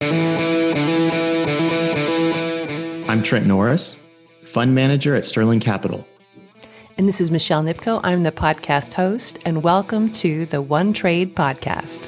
I'm Trent Norris, fund manager at Sterling Capital. And this is Michelle Nipko. I'm the podcast host, and welcome to the One Trade Podcast.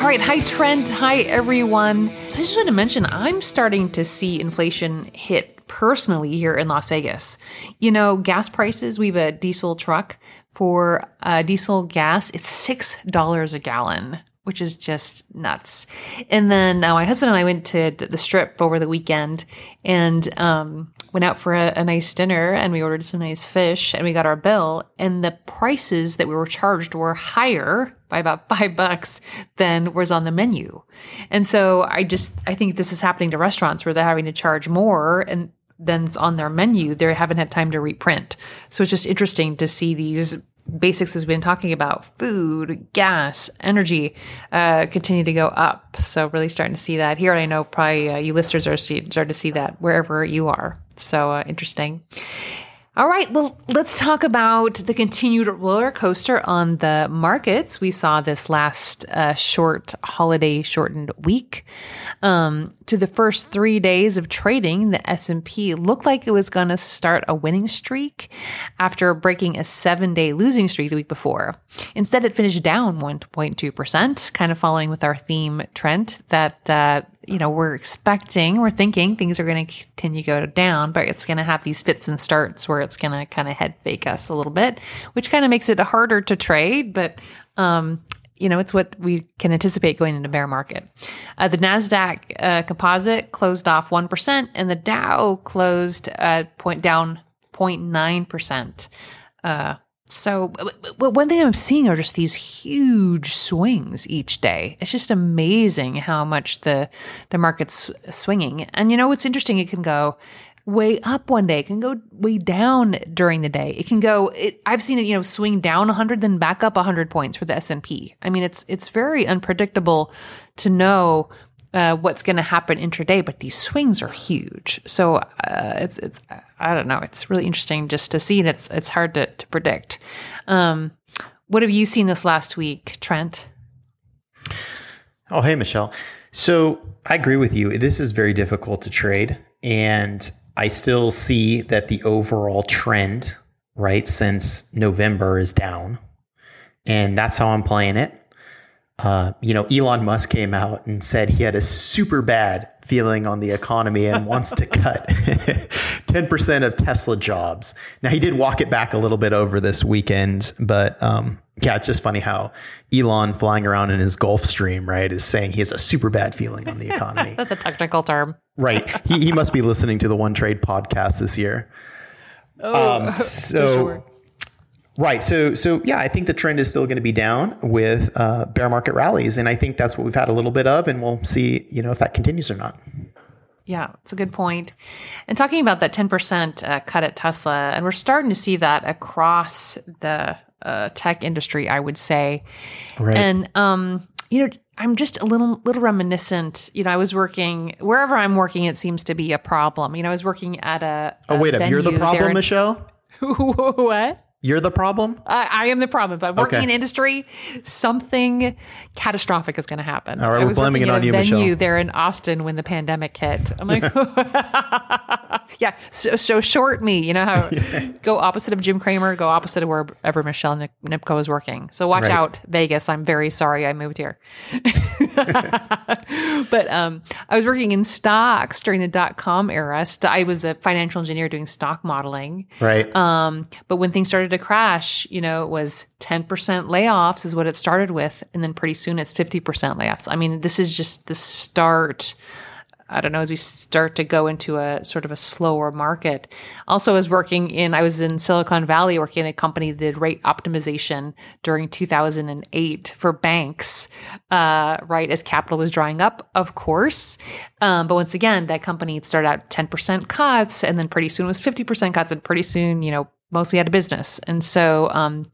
All right. Hi, Trent. Hi, everyone. So I just want to mention I'm starting to see inflation hit personally here in Las Vegas. You know, gas prices, we have a diesel truck. For uh, diesel gas, it's $6 a gallon which is just nuts. And then uh, my husband and I went to the strip over the weekend and um, went out for a, a, nice dinner and we ordered some nice fish and we got our bill. And the prices that we were charged were higher by about five bucks than was on the menu. And so I just, I think this is happening to restaurants where they're having to charge more and than's on their menu. They haven't had time to reprint. So it's just interesting to see these basics as we've been talking about food, gas, energy uh, continue to go up. So really starting to see that here. I know probably uh, you listeners are starting to see that wherever you are. So uh, interesting. All right, well, let's talk about the continued roller coaster on the markets. We saw this last uh, short holiday shortened week. Um, through the first three days of trading, the S&P looked like it was going to start a winning streak after breaking a seven-day losing streak the week before. Instead, it finished down 1.2%, kind of following with our theme, Trent, that uh, you know, we're expecting, we're thinking things are going to continue to go down, but it's going to have these fits and starts where it's going to kind of head fake us a little bit, which kind of makes it harder to trade. But, um, you know, it's what we can anticipate going into bear market. Uh, the Nasdaq uh, Composite closed off one percent, and the Dow closed point down 0.9 percent. Uh, so, one thing I'm seeing are just these huge swings each day. It's just amazing how much the the market's swinging. And you know what's interesting? It can go way up one day. It can go way down during the day. It can go. It, I've seen it, you know, swing down 100, then back up 100 points for the S and P. I mean, it's it's very unpredictable to know uh, what's going to happen intraday, but these swings are huge. So uh, it's it's I don't know. It's really interesting just to see, and it's it's hard to to predict. Um, what have you seen this last week, Trent? Oh, hey, Michelle. So I agree with you. This is very difficult to trade, and I still see that the overall trend, right, since November is down, and that's how I'm playing it. Uh, you know, Elon Musk came out and said he had a super bad feeling on the economy and wants to cut 10% of Tesla jobs. Now, he did walk it back a little bit over this weekend, but um, yeah, it's just funny how Elon flying around in his Gulfstream, right, is saying he has a super bad feeling on the economy. That's a technical term. Right. He, he must be listening to the One Trade podcast this year. Oh, um, so. Sure. Right. So, so yeah, I think the trend is still going to be down with uh, bear market rallies, and I think that's what we've had a little bit of, and we'll see, you know, if that continues or not. Yeah, it's a good point. And talking about that ten percent uh, cut at Tesla, and we're starting to see that across the uh, tech industry, I would say. Right. And um, you know, I'm just a little little reminiscent. You know, I was working wherever I'm working. It seems to be a problem. You know, I was working at a. Oh, a oh wait, up, you're the problem, in, Michelle. what? You're the problem? I, I am the problem. But working okay. in industry, something catastrophic is going to happen. All right, we're blaming it on you, venue Michelle. there in Austin when the pandemic hit. I'm like, yeah, so, so, short me. You know how yeah. go opposite of Jim Cramer, go opposite of wherever Michelle Nip- Nipko is working. So watch right. out, Vegas. I'm very sorry I moved here. but um, I was working in stocks during the dot com era. I was a financial engineer doing stock modeling. Right. Um, but when things started to crash, you know, it was 10% layoffs is what it started with. And then pretty soon it's 50% layoffs. I mean, this is just the start I don't know, as we start to go into a sort of a slower market. Also, I was working in, I was in Silicon Valley working in a company that did rate optimization during 2008 for banks, uh, right, as capital was drying up, of course. Um, but once again, that company started out 10% cuts, and then pretty soon it was 50% cuts, and pretty soon, you know, mostly out of business. And so, um,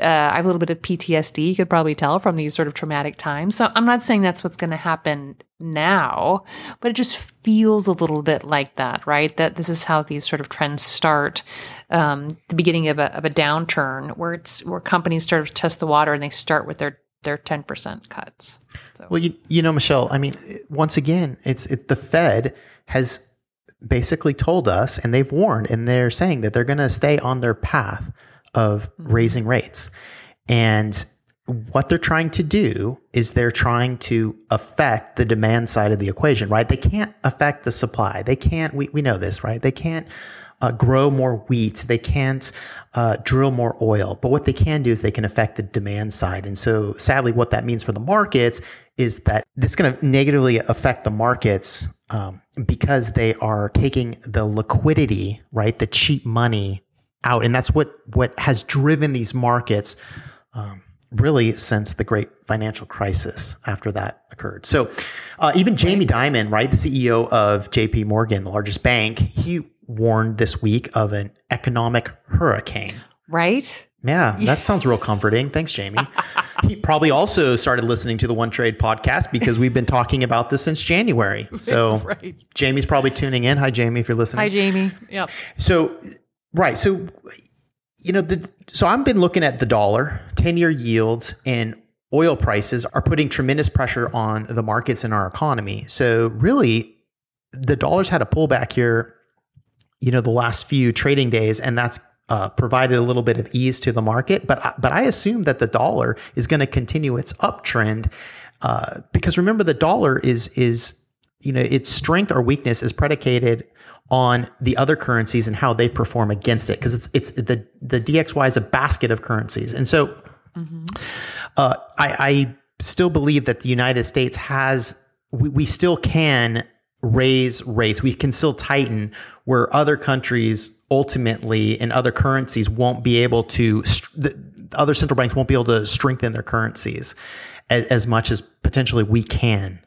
Uh, I have a little bit of PTSD, you could probably tell from these sort of traumatic times. So I'm not saying that's what's going to happen now, but it just feels a little bit like that, right? That this is how these sort of trends start. Um, the beginning of a, of a downturn where it's where companies sort of test the water and they start with their their 10% cuts. So. Well, you, you know, Michelle, I mean, once again, it's, it's the Fed has basically told us and they've warned and they're saying that they're going to stay on their path of mm-hmm. raising rates. And what they're trying to do is they're trying to affect the demand side of the equation, right? They can't affect the supply. They can't, we, we know this, right? They can't uh, grow more wheat. They can't uh, drill more oil. But what they can do is they can affect the demand side. And so sadly, what that means for the markets is that it's going to negatively affect the markets um, because they are taking the liquidity, right? The cheap money out. And that's what, what has driven these markets, um, really since the great financial crisis after that occurred. So, uh, even Jamie Dimon, right, the CEO of JP Morgan, the largest bank, he warned this week of an economic hurricane. Right? Yeah, that sounds real comforting. Thanks, Jamie. he probably also started listening to the One Trade podcast because we've been talking about this since January. So right. Jamie's probably tuning in. Hi, Jamie, if you're listening. Hi, Jamie. Yep. So Right. So, you know, the, so I've been looking at the dollar, 10 year yields, and oil prices are putting tremendous pressure on the markets in our economy. So, really, the dollar's had a pullback here, you know, the last few trading days, and that's uh, provided a little bit of ease to the market. But, but I assume that the dollar is going to continue its uptrend uh, because remember, the dollar is, is, you know, its strength or weakness is predicated on the other currencies and how they perform against it because it's it's the the DXY is a basket of currencies, and so mm-hmm. uh, I, I still believe that the United States has we, we still can raise rates. We can still tighten where other countries ultimately and other currencies won't be able to, the other central banks won't be able to strengthen their currencies as, as much as potentially we can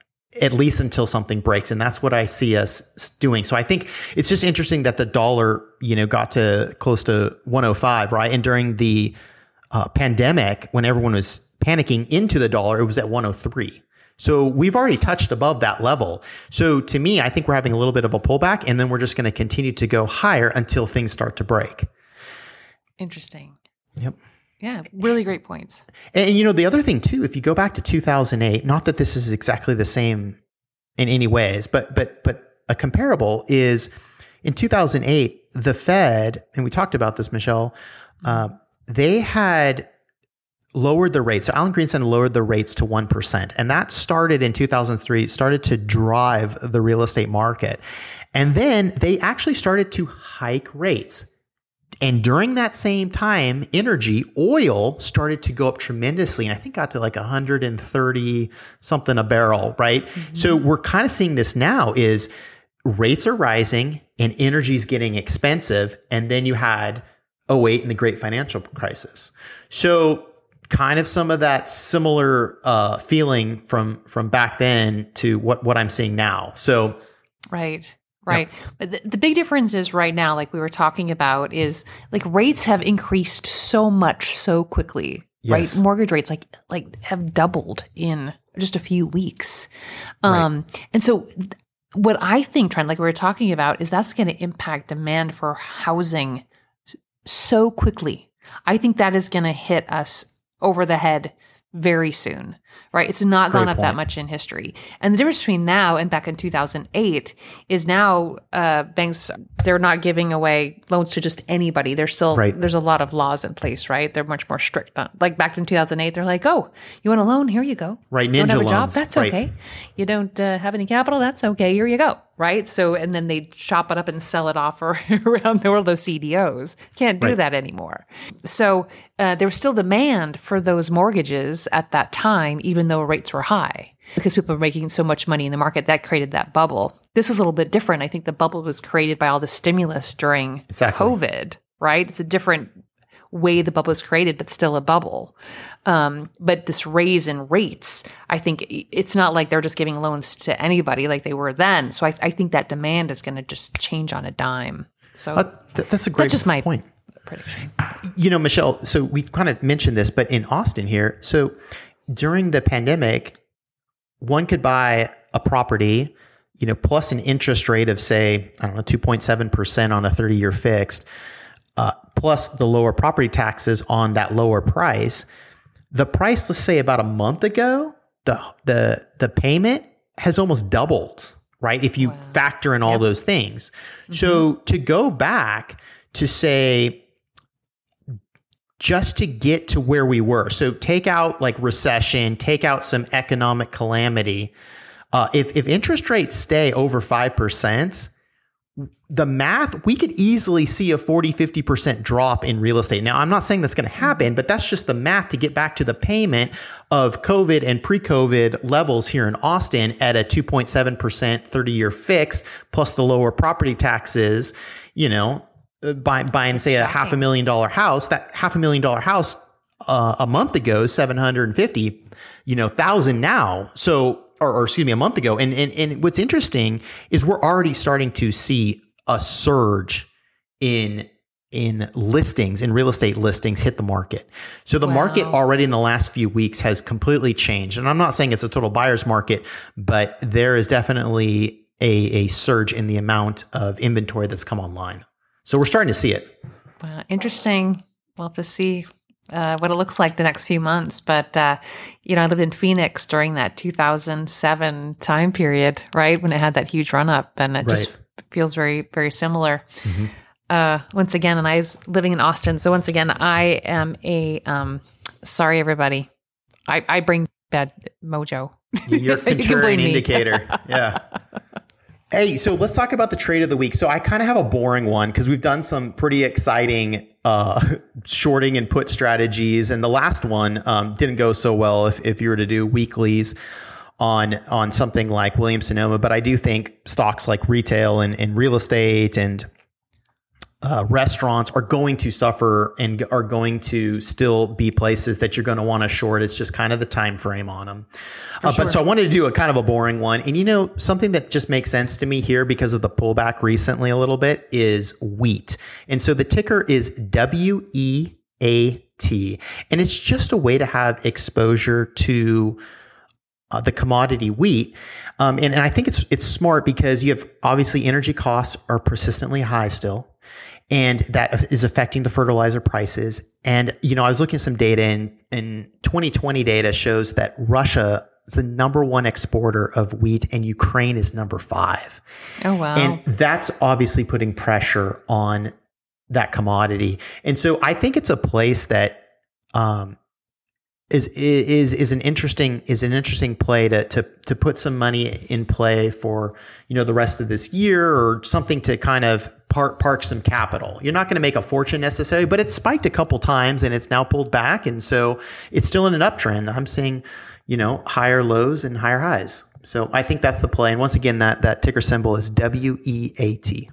at least until something breaks. And that's what I see us doing. So I think it's just interesting that the dollar, you know, got to close to 105, right? And during the uh, pandemic, when everyone was panicking into the dollar, it was at 103. So we've already touched above that level. So to me, I think we're having a little bit of a pullback and then we're just going to continue to go higher until things start to break. Interesting. Yep. Yeah, really great points. And, and, you know, the other thing too, if you go back to 2008, not that this is exactly the same in any ways, but but but a comparable is in 2008, the Fed, and we talked about this, Michelle, uh, they had lowered the rates. So Alan Greenspan lowered the rates to 1%. And that started in 2003, started to drive the real estate market. And then they actually started to hike rates. And during that same time, energy, oil started to go up tremendously. And I think got to like 130 something a barrel, right? Mm-hmm. So we're kind of seeing this now is rates are rising and energy is getting expensive. And then you had 08 and the great financial crisis. So kind of some of that similar uh, feeling from from back then to what what I'm seeing now. So right. Right. Yep. But the, the, big difference is right now, like we were talking about, is like rates have increased so much so quickly. Yes. Right. Mortgage rates like like have doubled in just a few weeks. Um right. and so what I think, Trent, like we were talking about, is that's going to impact demand for housing so quickly. I think that is going to hit us over the head very soon, right? It's not Great gone up point. that much in history. And the difference between now and back in 2008 is now uh, banks, they're not giving away loans to just anybody. There's still, right. there's a lot of laws in place, right? They're much more strict. Like back in 2008, they're like, oh, you want a loan? Here you go. Right. Ninja you don't have a loans. job? That's right. okay. You don't uh, have any capital? That's okay. Here you go. Right. So, and then they chop it up and sell it off around the world, those CDOs. Can't do right. that anymore. So uh, there was still demand for those mortgages at that time, even though rates were high because people were making so much money in the market that created that bubble. This was a little bit different. I think the bubble was created by all the stimulus during exactly. COVID, right? It's a different way the bubble was created, but still a bubble. Um, but this raise in rates, I think it's not like they're just giving loans to anybody like they were then. So I, I think that demand is going to just change on a dime. So uh, th- that's a great that's just my point. prediction. You know, Michelle, so we kind of mentioned this, but in Austin here, so during the pandemic, one could buy a property, you know, plus an interest rate of say, I don't know, 2.7% on a 30 year fixed, uh, plus the lower property taxes on that lower price. The price, let's say about a month ago, the the the payment has almost doubled, right? If you wow. factor in all yep. those things. Mm-hmm. So to go back to say just to get to where we were. So take out like recession, take out some economic calamity. Uh, if if interest rates stay over five percent, the math we could easily see a 40 50% drop in real estate now i'm not saying that's going to happen but that's just the math to get back to the payment of covid and pre-covid levels here in austin at a 2.7% 30 year fixed plus the lower property taxes you know buying, buying say a half a million dollar house that half a million dollar house uh, a month ago 750 you know thousand now so or, or, excuse me a month ago and, and and what's interesting is we're already starting to see a surge in in listings in real estate listings hit the market. So the wow. market already in the last few weeks has completely changed. And I'm not saying it's a total buyer's market, but there is definitely a, a surge in the amount of inventory that's come online. So we're starting to see it. Wow, interesting. We'll have to see uh, what it looks like the next few months. But, uh, you know, I lived in Phoenix during that 2007 time period, right? When it had that huge run up and it right. just feels very very similar. Mm-hmm. Uh, once again, and I was living in Austin, so once again, I am a um, sorry everybody. I, I bring bad mojo. You're a contrarian you indicator. yeah. Hey, so let's talk about the trade of the week. So I kind of have a boring one because we've done some pretty exciting uh, shorting and put strategies, and the last one um, didn't go so well. If if you were to do weeklies, on on something like Williams Sonoma, but I do think stocks like retail and, and real estate and uh, restaurants are going to suffer and are going to still be places that you're going to want to short. It's just kind of the time frame on them. Uh, sure. But so I wanted to do a kind of a boring one, and you know something that just makes sense to me here because of the pullback recently a little bit is wheat, and so the ticker is W E A T, and it's just a way to have exposure to uh, the commodity wheat. Um, and, and I think it's it's smart because you have obviously energy costs are persistently high still, and that is affecting the fertilizer prices. And you know, I was looking at some data, and in 2020 data shows that Russia is the number one exporter of wheat, and Ukraine is number five. Oh wow! And that's obviously putting pressure on that commodity. And so I think it's a place that um, is is is an interesting is an interesting play to to to put some money in play for you know the rest of this year or something to kind of park park some capital. You're not going to make a fortune necessarily, but it's spiked a couple times and it's now pulled back, and so it's still in an uptrend. I'm seeing you know higher lows and higher highs. So I think that's the play. And once again, that that ticker symbol is W E A T.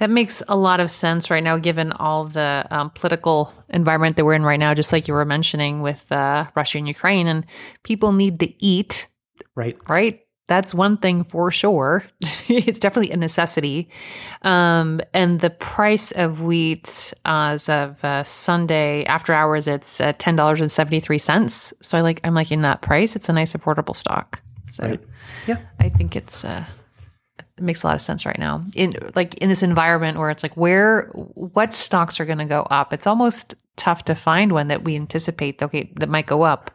That makes a lot of sense right now, given all the um, political environment that we're in right now, just like you were mentioning with uh, Russia and Ukraine. And people need to eat. Right. Right. That's one thing for sure. it's definitely a necessity. Um, and the price of wheat as of uh, Sunday after hours, it's uh, ten dollars and seventy three cents. So I like I'm liking that price. It's a nice affordable stock. So right. yeah, I think it's uh, it makes a lot of sense right now. In like in this environment where it's like where what stocks are going to go up? It's almost tough to find one that we anticipate okay that might go up.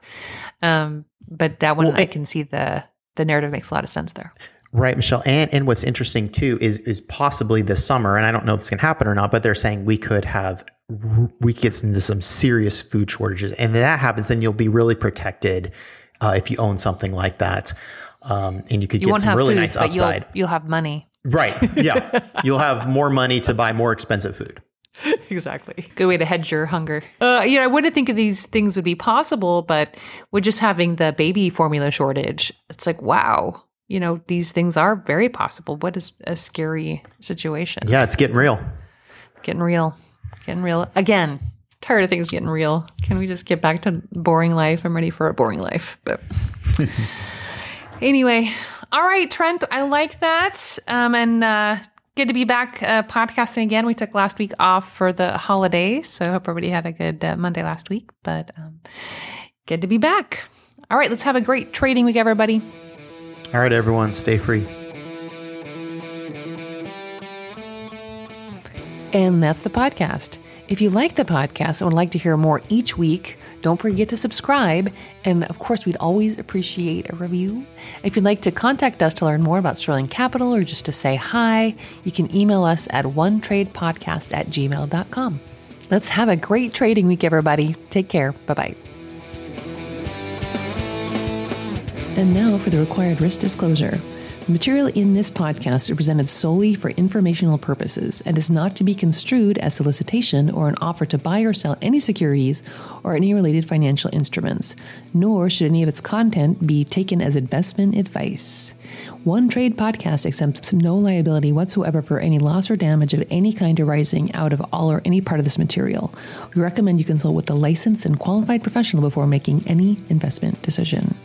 Um, but that one well, i can see the the narrative makes a lot of sense there. Right, Michelle. And and what's interesting too is is possibly this summer, and I don't know if this can happen or not, but they're saying we could have we get into some serious food shortages, and if that happens, then you'll be really protected uh, if you own something like that um, and you could you get some really food, nice upside. You'll, you'll have money. Right. Yeah. you'll have more money to buy more expensive food. exactly. Good way to hedge your hunger. Uh, you know, I wouldn't think of these things would be possible, but with just having the baby formula shortage, it's like, wow, you know, these things are very possible. What is a scary situation? Yeah, it's getting real. Getting real. Getting real. Again, tired of things getting real. Can we just get back to boring life? I'm ready for a boring life. But Anyway, all right, Trent, I like that. Um, and uh, good to be back uh, podcasting again. We took last week off for the holidays, so I hope everybody had a good uh, Monday last week. But um, good to be back. All right, let's have a great trading week, everybody. All right, everyone, stay free. And that's the podcast. If you like the podcast and would like to hear more each week, don't forget to subscribe. And of course, we'd always appreciate a review. If you'd like to contact us to learn more about Sterling Capital or just to say hi, you can email us at onetradepodcast at gmail.com. Let's have a great trading week, everybody. Take care. Bye bye. And now for the required risk disclosure. The material in this podcast is presented solely for informational purposes and is not to be construed as solicitation or an offer to buy or sell any securities or any related financial instruments, nor should any of its content be taken as investment advice. One Trade Podcast accepts no liability whatsoever for any loss or damage of any kind arising out of all or any part of this material. We recommend you consult with a licensed and qualified professional before making any investment decision.